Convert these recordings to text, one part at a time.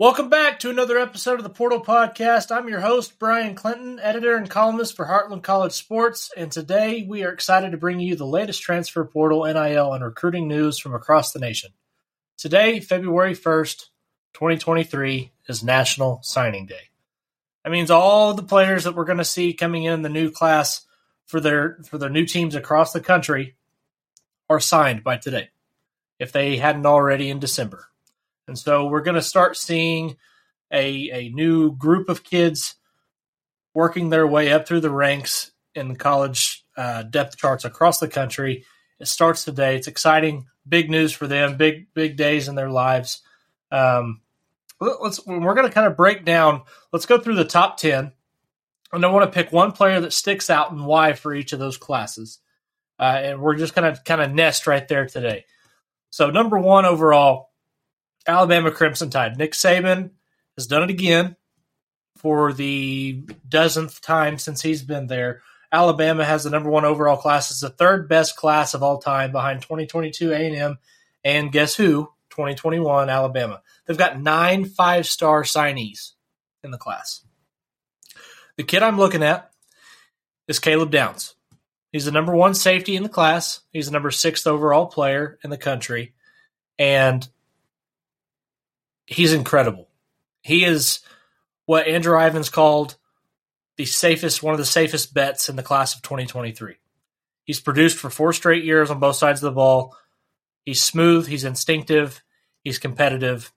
Welcome back to another episode of the Portal Podcast. I'm your host, Bryan Clinton, editor and columnist for Heartland College Sports, and today we are excited to bring you the latest transfer portal, NIL, and recruiting news from across the nation. Today, February 1st, 2023, is National Signing Day. That means all the players that we're going to see coming in the new class for their for their new teams across the country are signed by today, if they hadn't already in December. And so we're going to start seeing a, a new group of kids working their way up through the ranks in the college uh, depth charts across the country. It starts today. It's exciting, big news for them, big big days in their lives. Um, let's we're going to kind of break down. Let's go through the top ten, and I want to pick one player that sticks out and why for each of those classes. Uh, and we're just going to kind of nest right there today. So number one overall, Alabama Crimson Tide. Nick Saban has done it again for the dozenth time since he's been there. Alabama has the number one overall class. It's the third best class of all time behind 2022 A&M and guess who? 2021 Alabama. They've got nine five-star signees in the class. The kid I'm looking at is Caleb Downs. He's the number one safety in the class. He's the number sixth overall player in the country. And he's incredible. He is what Andrew Ivins called the safest, one of the safest bets in the class of 2023. He's produced for four straight years on both sides of the ball. He's smooth. He's instinctive. He's competitive.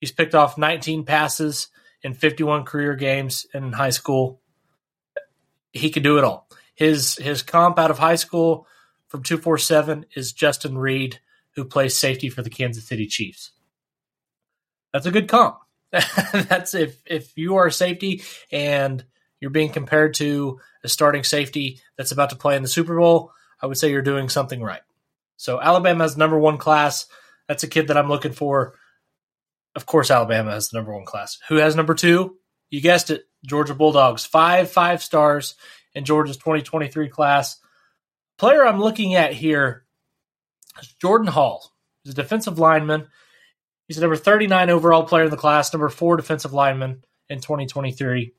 He's picked off 19 passes in 51 career games in high school. He can do it all. His his comp out of high school from 247 is Justin Reid, who plays safety for the Kansas City Chiefs that's a good comp. that's if if you are a safety and you're being compared to a starting safety that's about to play in the Super Bowl, I would say you're doing something right. So Alabama has number one class. That's a kid that I'm looking for. Of course, Alabama has the number one class. Who has number two? You guessed it, Georgia Bulldogs. Five five stars in Georgia's 2023 class. Player I'm looking at here is Jordan Hall. He's a defensive lineman. He's the number 39 overall player in the class, number four defensive lineman in 2023.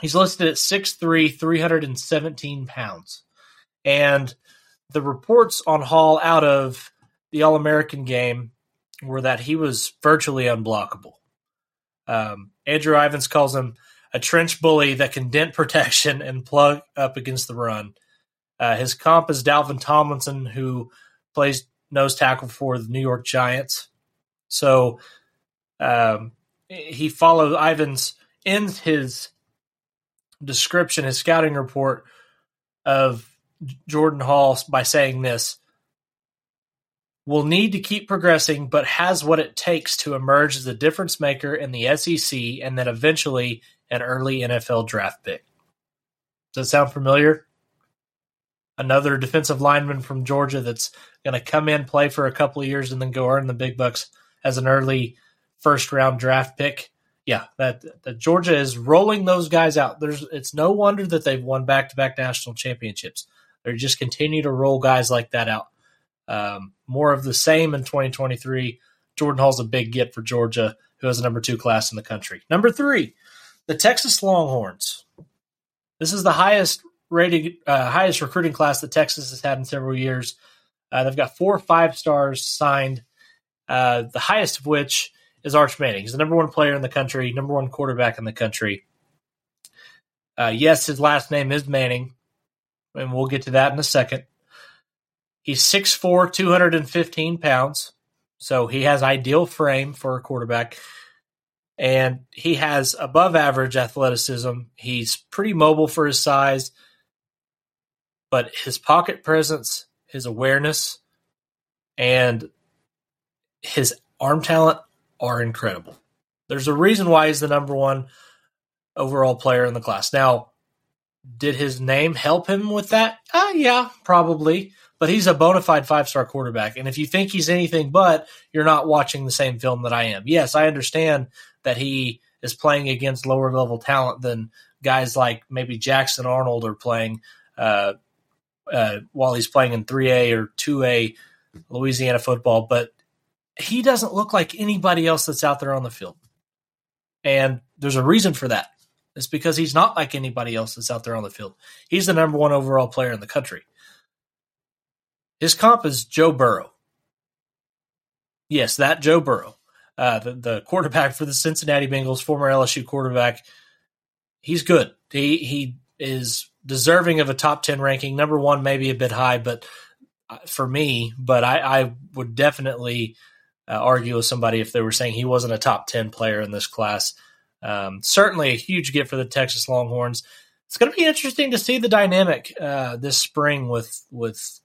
He's listed at 6'3, 317 pounds. And the reports on Hall out of the All American game were that he was virtually unblockable. Um, Andrew Ivins calls him a trench bully that can dent protection and plug up against the run. Uh, his comp is Dalvin Tomlinson, who plays nose tackle for the New York Giants. So um, he followed Ivins ends his description, his scouting report of Jordan Hall by saying this will need to keep progressing, but has what it takes to emerge as a difference maker in the SEC and then eventually an early NFL draft pick. Does that sound familiar? Another defensive lineman from Georgia that's going to come in, play for a couple of years, and then go earn the big bucks as an early first round draft pick. Yeah, that, that Georgia is rolling those guys out. There's it's no wonder that they've won back to back national championships. They just continue to roll guys like that out. Um, more of the same in 2023. Jordan Hall's a big get for Georgia, who has a number two class in the country. Number three, the Texas Longhorns. This is the highest rated, uh, highest recruiting class that Texas has had in several years. Uh, they've got four five stars signed uh, the highest of which is Arch Manning. He's the number one player in the country, number one quarterback in the country. Uh, yes, his last name is Manning, and we'll get to that in a second. He's 6'4, 215 pounds, so he has ideal frame for a quarterback. And he has above average athleticism. He's pretty mobile for his size, but his pocket presence, his awareness, and his arm talent are incredible. There's a reason why he's the number one overall player in the class. Now, did his name help him with that? Uh, yeah, probably. But he's a bona fide five star quarterback. And if you think he's anything but, you're not watching the same film that I am. Yes, I understand that he is playing against lower level talent than guys like maybe Jackson Arnold are playing uh, uh, while he's playing in 3A or 2A Louisiana football. But he doesn't look like anybody else that's out there on the field. And there's a reason for that. It's because he's not like anybody else that's out there on the field. He's the number one overall player in the country. His comp is Joe Burrow. Yes, that Joe Burrow, uh, the, the quarterback for the Cincinnati Bengals, former LSU quarterback. He's good. He he is deserving of a top ten ranking. Number one, maybe a bit high, but uh, for me, but I, I would definitely uh, argue with somebody if they were saying he wasn't a top ten player in this class. Um, certainly a huge gift for the Texas Longhorns. It's going to be interesting to see the dynamic uh, this spring with with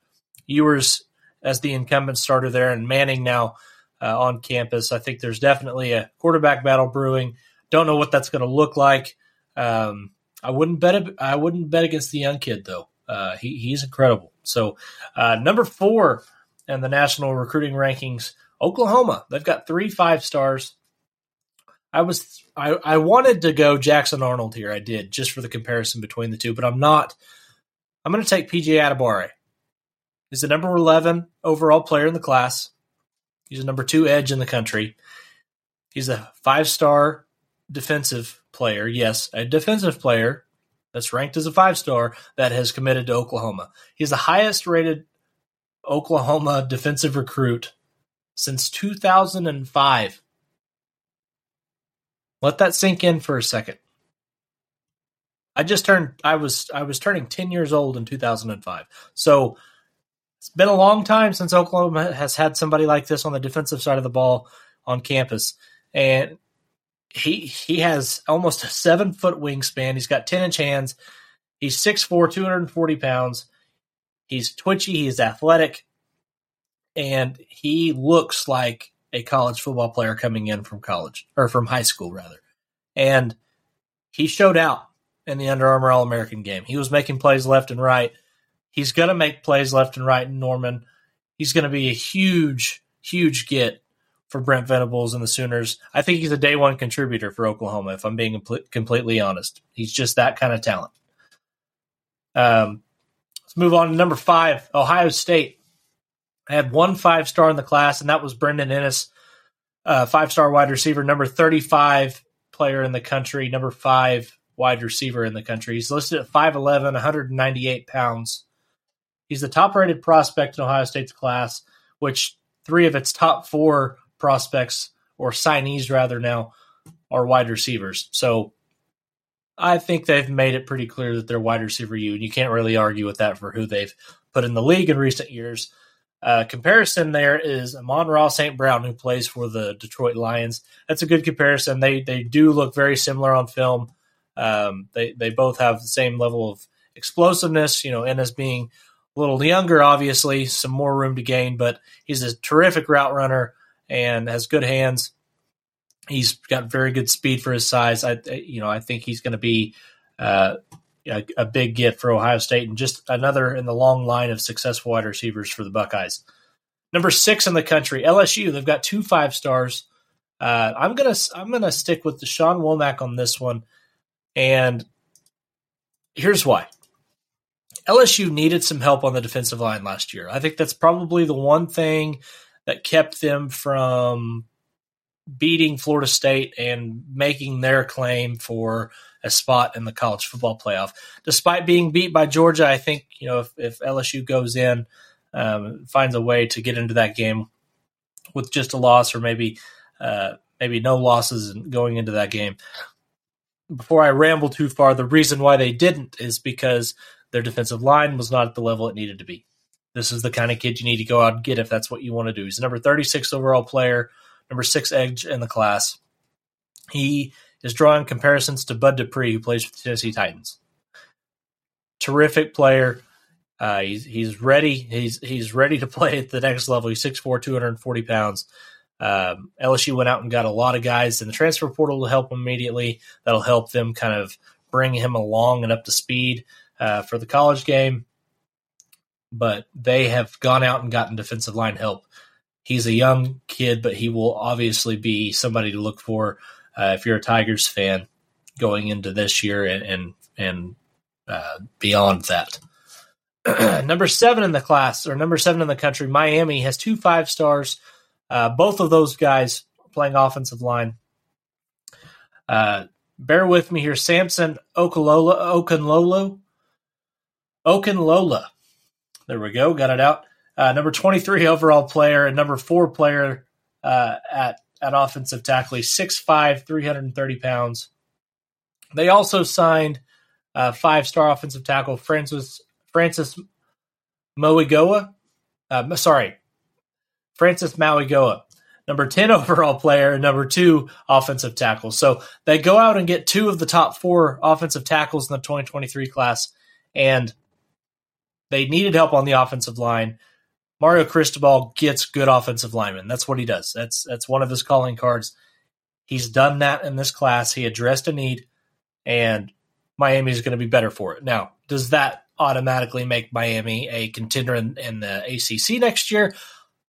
Ewers as the incumbent starter there and Manning now uh, on campus. I think there's definitely a quarterback battle brewing. Don't know what that's going to look like. Um, I wouldn't bet. I wouldn't bet against the young kid though. Uh, he, he's incredible. So uh, number four in the national recruiting rankings, Oklahoma. They've got three five stars. I was I, I wanted to go Jackson Arnold here. I did just for the comparison between the two, but I'm not. I'm going to take PJ Adebawore. He's the number 11 overall player in the class. He's a number two edge in the country. He's a five star defensive player. Yes, a defensive player that's ranked as a five star that has committed to Oklahoma. He's the highest rated Oklahoma defensive recruit since 2005. Let that sink in for a second. I just turned I was I was turning 10 years old in 2005. So it's been a long time since Oklahoma has had somebody like this on the defensive side of the ball on campus. And he he has almost a seven foot wingspan. He's got 10 inch hands. He's 6'4, 240 pounds. He's twitchy, he's athletic, and he looks like a college football player coming in from college or from high school rather. And he showed out in the Under Armour All American game. He was making plays left and right. He's going to make plays left and right in Norman. He's going to be a huge, huge get for Brent Venables and the Sooners. I think he's a day one contributor for Oklahoma, if I'm being completely honest. He's just that kind of talent. Um, let's move on to number five, Ohio State. I had one five star in the class, and that was Brandon Inniss, uh, five star wide receiver, number 35 player in the country, number five wide receiver in the country. He's listed at 5'11, 198 pounds. He's the top rated prospect in Ohio State's class, which three of its top four prospects, or signees rather now, are wide receivers. So I think they've made it pretty clear that they're wide receiver you, and you can't really argue with that for who they've put in the league in recent years. Uh, comparison there is Amon-Ra St. Brown, who plays for the Detroit Lions. That's a good comparison. They they do look very similar on film. Um, they they both have the same level of explosiveness. You know, and as being a little younger, obviously, some more room to gain, but he's a terrific route runner and has good hands. He's got very good speed for his size. I, you know, I think he's going to be uh, a, a, big get for Ohio State and just another in the long line of successful wide receivers for the Buckeyes. Number six in the country, LSU. They've got two five stars. Uh, I'm gonna I'm gonna stick with Da'Shawn Womack on this one, and here's why. LSU needed some help on the defensive line last year. I think that's probably the one thing that kept them from beating Florida State and making their claim for a spot in the college football playoff. Despite being beat by Georgia, I think you know if, if LSU goes in, um, finds a way to get into that game with just a loss or maybe uh, maybe no losses and going into that game. Before I ramble too far, the reason why they didn't is because their defensive line was not at the level it needed to be. This is the kind of kid you need to go out and get if that's what you want to do. He's number 36 overall player, number six edge in the class. He is drawing comparisons to Bud Dupree, who plays for the Tennessee Titans. Terrific player. Uh, he's he's ready. He's he's ready to play at the next level. He's 6'4", 240 pounds. Um, LSU went out and got a lot of guys in the transfer portal to help immediately. That'll help them kind of bring him along and up to speed uh, for the college game, but they have gone out and gotten defensive line help. He's a young kid, but he will obviously be somebody to look for uh, if you're a Tigers fan going into this year and and, and uh, beyond that. number seven in the class, or number seven in the country, Miami has two five stars. Uh, both of those guys playing offensive line. Uh, bear with me here. Samson Okalola, Okunlolo. Okunlola. There we go. Got it out. Uh, number 23 overall player and number four player uh, at, at offensive tackle. He's 6'5, 330 pounds. They also signed uh, five star offensive tackle Francis, Francis Moigoa. Uh, sorry, Francis Mauigoa number 10 overall player, and number two offensive tackle. So they go out and get two of the top four offensive tackles in the 2023 class, and they needed help on the offensive line. Mario Cristobal gets good offensive linemen. That's what he does. That's that's one of his calling cards. He's done that in this class. He addressed a need, and Miami is going to be better for it. Now, does that automatically make Miami a contender in, in the ACC next year?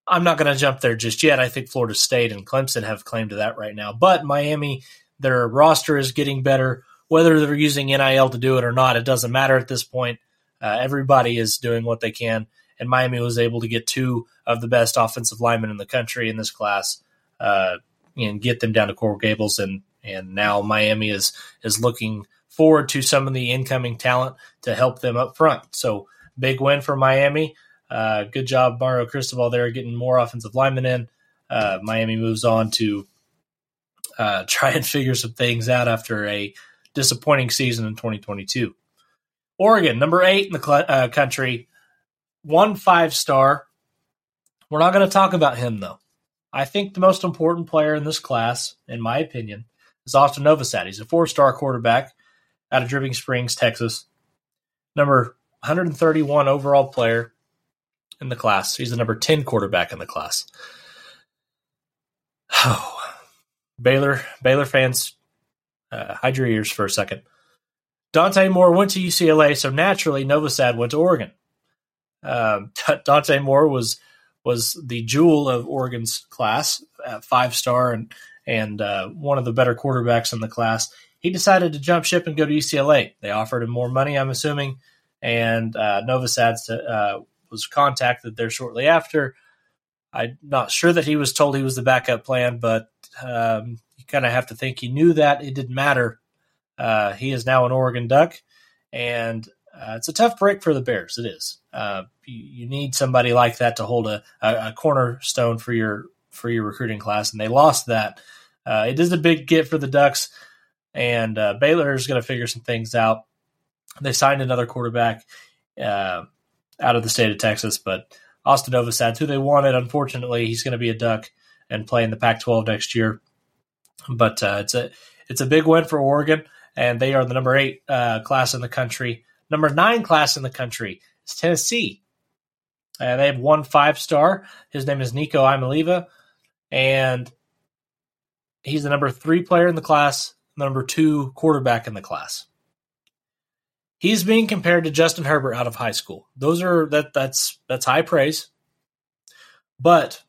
I'm not going to jump there just yet. I think Florida State and Clemson have claim to that right now. But Miami, their roster is getting better. Whether they're using NIL to do it or not, it doesn't matter at this point. Uh, everybody is doing what they can, and Miami was able to get two of the best offensive linemen in the country in this class uh, and get them down to Coral Gables. And and now Miami is is looking forward to some of the incoming talent to help them up front. So big win for Miami. Uh, good job, Mario Cristobal, there getting more offensive linemen in. Uh, Miami moves on to uh, try and figure some things out after a disappointing season in 2022. Oregon, number eight in the cl- uh, country, one five star. We're not going to talk about him, though. I think the most important player in this class, in my opinion, is Austin Novosad. He's a four star quarterback out of Dripping Springs, Texas. Number 131 overall player in the class. He's the number 10 quarterback in the class. Oh, Baylor, Baylor fans, uh, hide your ears for a second. Dante Moore went to UCLA, so naturally Novosad went to Oregon. Um, Dante Moore was was the jewel of Oregon's class, five star and and uh, one of the better quarterbacks in the class. He decided to jump ship and go to UCLA. They offered him more money, I'm assuming, and uh, Novosad uh, was contacted there shortly after. I'm not sure that he was told he was the backup plan, but um, you kind of have to think he knew that. It didn't matter. Uh, he is now an Oregon Duck, and uh, it's a tough break for the Bears. It is. Uh, you, you, need somebody like that to hold a, a, a, cornerstone for your for your recruiting class, and they lost that. Uh, it is a big get for the Ducks, and uh, Baylor is going to figure some things out. They signed another quarterback. Uh, out of the state of Texas. But Austin Novosad, who they wanted, unfortunately, he's going to be a Duck and play in the Pac-12 next year. But uh, it's a it's a big win for Oregon, and they are the number eight class in the country. Number nine class in the country is Tennessee. Uh, they have one five star. His name is Nico Iamaleava, and he's the number three player in the class, number two quarterback in the class he's being compared to Justin Herbert out of high school. Those are that that's that's high praise. But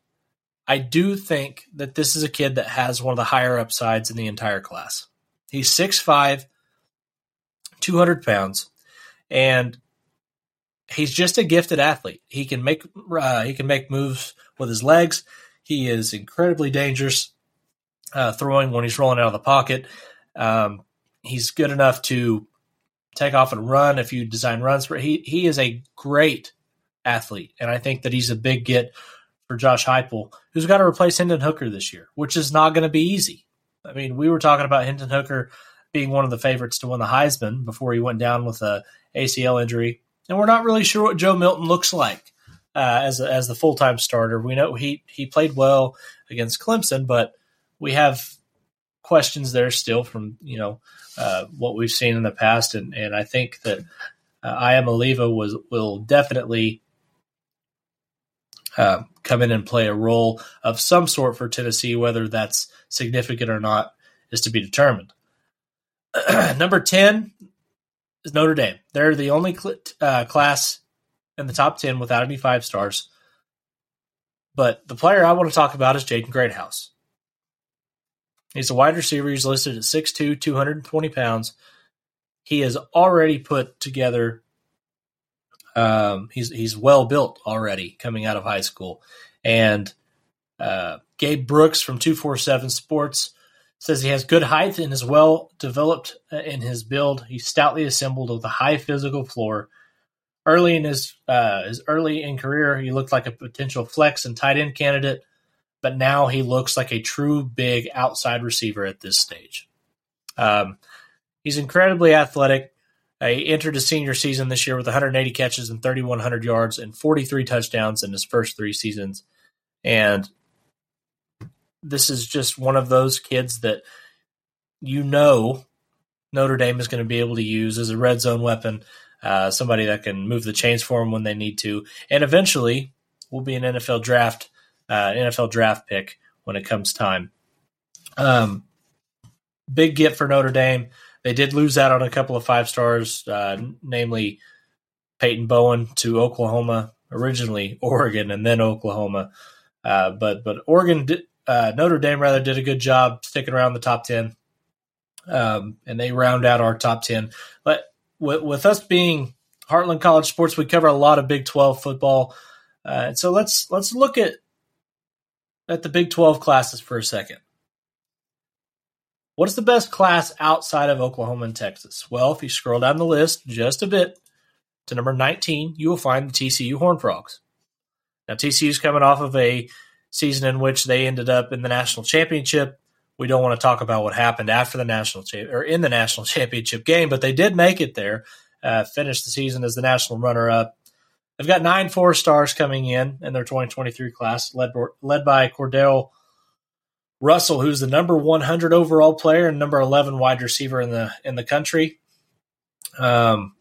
I do think that this is a kid that has one of the higher upsides in the entire class. He's 6'5, 200 pounds, and he's just a gifted athlete. He can make uh, he can make moves with his legs. He is incredibly dangerous uh, throwing when he's rolling out of the pocket. Um, he's good enough to take off and run if you design runs for he he is a great athlete and I think that he's a big get for Josh Heupel who's got to replace Hendon Hooker this year which is not going to be easy. I mean, we were talking about Hendon Hooker being one of the favorites to win the Heisman before he went down with a ACL injury and we're not really sure what Joe Milton looks like uh, as a, as the full time starter. We know he he played well against Clemson, but we have questions there still from you know uh, what we've seen in the past, and and I think that uh, Iamaleava was will definitely uh, come in and play a role of some sort for Tennessee, whether that's significant or not is to be determined. Number ten is Notre Dame. They're the only cl- uh, class in the top ten without any five stars. But the player I want to talk about is Jaden Greathouse. He's a wide receiver. He's listed at 6'2", 220 pounds. He has already put together. Um, he's he's well built already coming out of high school, and uh, Gabe Brooks from two four seven Sports Says he has good height and is well developed uh, in his build. He's stoutly assembled with a high physical floor. Early in his uh, his early in career, he looked like a potential flex and tight end candidate, but now he looks like a true big outside receiver at this stage. Um, he's incredibly athletic. He entered his senior season this year with 180 catches and 3,100 yards and 43 touchdowns in his first three seasons. And this is just one of those kids that you know Notre Dame is going to be able to use as a red zone weapon, uh, somebody that can move the chains for them when they need to, and eventually will be an NFL draft uh, NFL draft pick when it comes time. Um, big get for Notre Dame. They did lose out on a couple of five stars, uh, namely Peyton Bowen to Oklahoma, originally Oregon and then Oklahoma. Uh, but but Oregon did, uh, Notre Dame rather did a good job sticking around the top ten, um, and they round out our top ten. But with, with, us being Heartland College Sports, we cover a lot of Big Twelve football, uh, so let's let's look at at the Big Twelve classes for a second. What is the best class outside of Oklahoma and Texas? Well, if you scroll down the list just a bit to number 19, you will find the TCU Horned Frogs. Now, TCU is coming off of a season in which they ended up in the national championship. We don't want to talk about what happened after the national cha- or in the national championship game, but they did make it there. Uh, finished the season as the national runner-up. They've got nine four stars coming in in their 2023 class, led led by Cordell Russell, who's the number 100 overall player and number 11 wide receiver in the in the country. Um,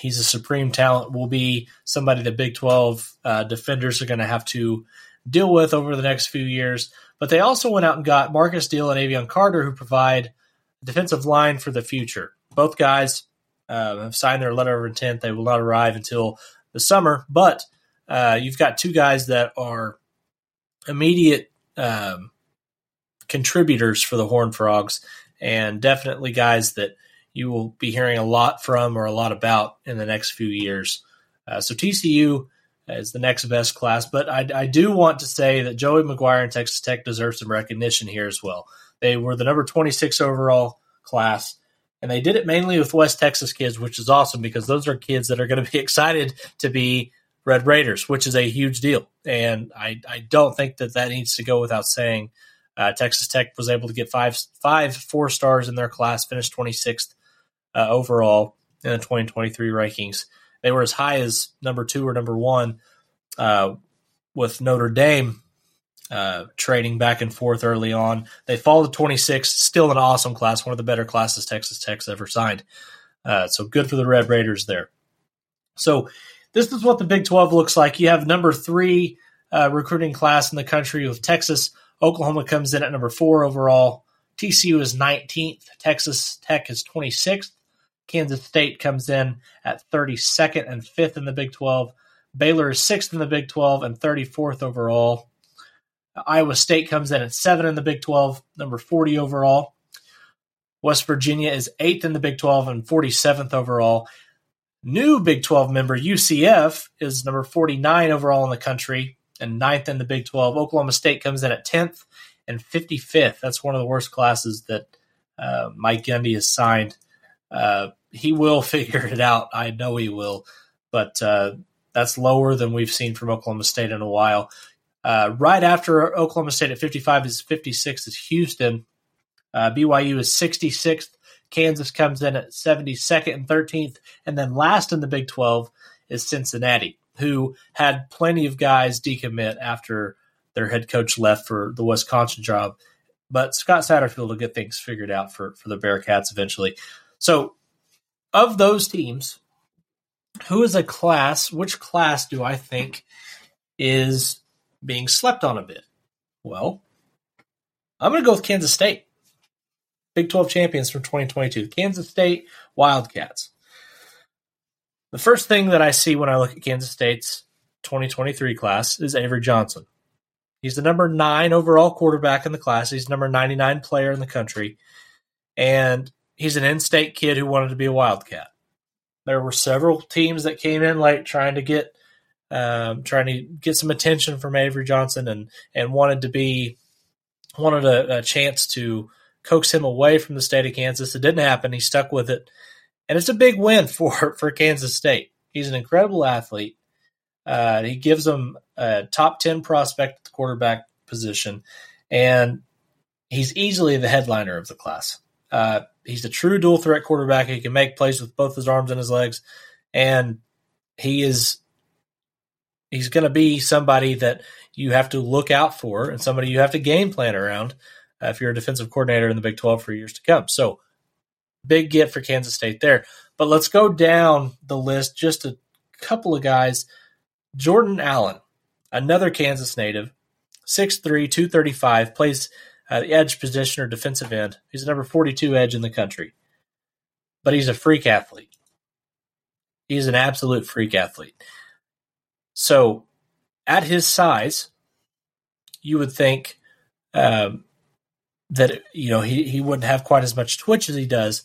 he's a supreme talent. Will be somebody the Big 12 uh, defenders are going to have to deal with over the next few years. But they also went out and got Marcus Deal and Avion Carter, who provide defensive line for the future. Both guys uh, have signed their letter of intent. They will not arrive until the summer, but uh, you've got two guys that are immediate um, contributors for the Horned Frogs, and definitely guys that you will be hearing a lot from or a lot about in the next few years. Uh, so TCU is the next best class. But I, I do want to say that Joey McGuire and Texas Tech deserve some recognition here as well. They were the number 26 overall class, and they did it mainly with West Texas kids, which is awesome because those are kids that are going to be excited to be Red Raiders, which is a huge deal. And I, I don't think that that needs to go without saying. Uh, Texas Tech was able to get five five four stars in their class, finished 26th uh, overall in the 2023 rankings. They were as high as number two or number one, uh, with Notre Dame uh, trading back and forth early on. They fall to 26, still an awesome class, one of the better classes Texas Tech's ever signed. Uh, so good for the Red Raiders there. So this is what the Big 12 looks like. You have number three uh, recruiting class in the country with Texas. Oklahoma comes in at number four overall. TCU is 19th. Texas Tech is 26th. Kansas State comes in at 32nd and 5th in the Big 12. Baylor is 6th in the Big 12 and 34th overall. Iowa State comes in at 7 in the Big 12, number 40 overall. West Virginia is 8th in the Big 12 and 47th overall. New Big 12 member UCF is number 49 overall in the country and 9th in the Big 12. Oklahoma State comes in at 10th and 55th. That's one of the worst classes that uh, Mike Gundy has signed. Uh, he will figure it out. I know he will, but uh, that's lower than we've seen from Oklahoma State in a while. Uh, right after Oklahoma State at 55 is 56 is Houston. Uh, BYU is 66th. Kansas comes in at 72nd and 13th. And then last in the Big 12 is Cincinnati, who had plenty of guys decommit after their head coach left for the Wisconsin job. But Scott Satterfield will get things figured out for, for the Bearcats eventually. So of those teams, who is a class? Which class do I think is being slept on a bit? Well, I'm going to go with Kansas State. Big 12 champions from 2022. Kansas State Wildcats. The first thing that I see when I look at Kansas State's 2023 class is Avery Johnson. He's the number nine overall quarterback in the class. He's number 99 player in the country. And he's an in-state kid who wanted to be a Wildcat. There were several teams that came in late trying to get um, trying to get some attention from Avery Johnson and and wanted to be wanted a, a chance to coax him away from the state of Kansas. It didn't happen. He stuck with it. And it's a big win for, for Kansas State. He's an incredible athlete. Uh, he gives them a top 10 prospect at the quarterback position, and he's easily the headliner of the class. Uh, he's a true dual threat quarterback. He can make plays with both his arms and his legs, and he is he's going to be somebody that you have to look out for and somebody you have to game plan around uh, if you're a defensive coordinator in the Big 12 for years to come. So, big get for Kansas State there. But let's go down the list just a couple of guys. Jordan Allen, another Kansas native, 6'3, 235, plays uh, the edge position or defensive end. He's the number 42 edge in the country. But he's a freak athlete. He's an absolute freak athlete. So, at his size, you would think um, that you know he, he wouldn't have quite as much twitch as he does.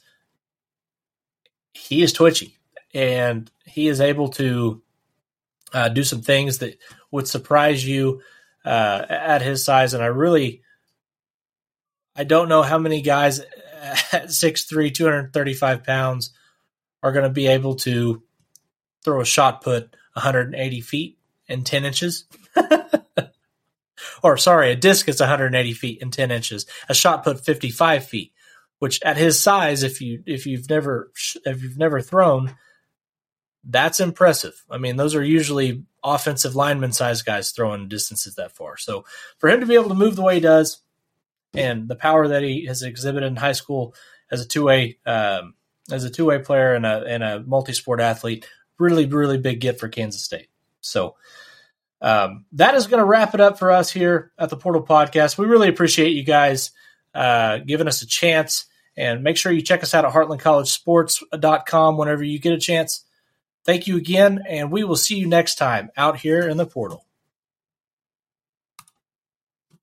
He is twitchy, and he is able to uh, do some things that would surprise you uh, at his size. And I really, I don't know how many guys at 6'3", 235 pounds are going to be able to throw a shot put 180 feet and 10 inches. or sorry, a disc is 180 feet and 10 inches. A shot put 55 feet, which at his size, if you if you've never if you've never thrown, that's impressive. I mean, those are usually offensive lineman size guys throwing distances that far. So for him to be able to move the way he does, and the power that he has exhibited in high school as a two way um, as a two way player and a and a multi sport athlete, really really big get for Kansas State. So. Um, that is going to wrap it up for us here at the Portal Podcast. We really appreciate you guys uh, giving us a chance. And make sure you check us out at heartlandcollegesports.com whenever you get a chance. Thank you again, and we will see you next time out here in the portal.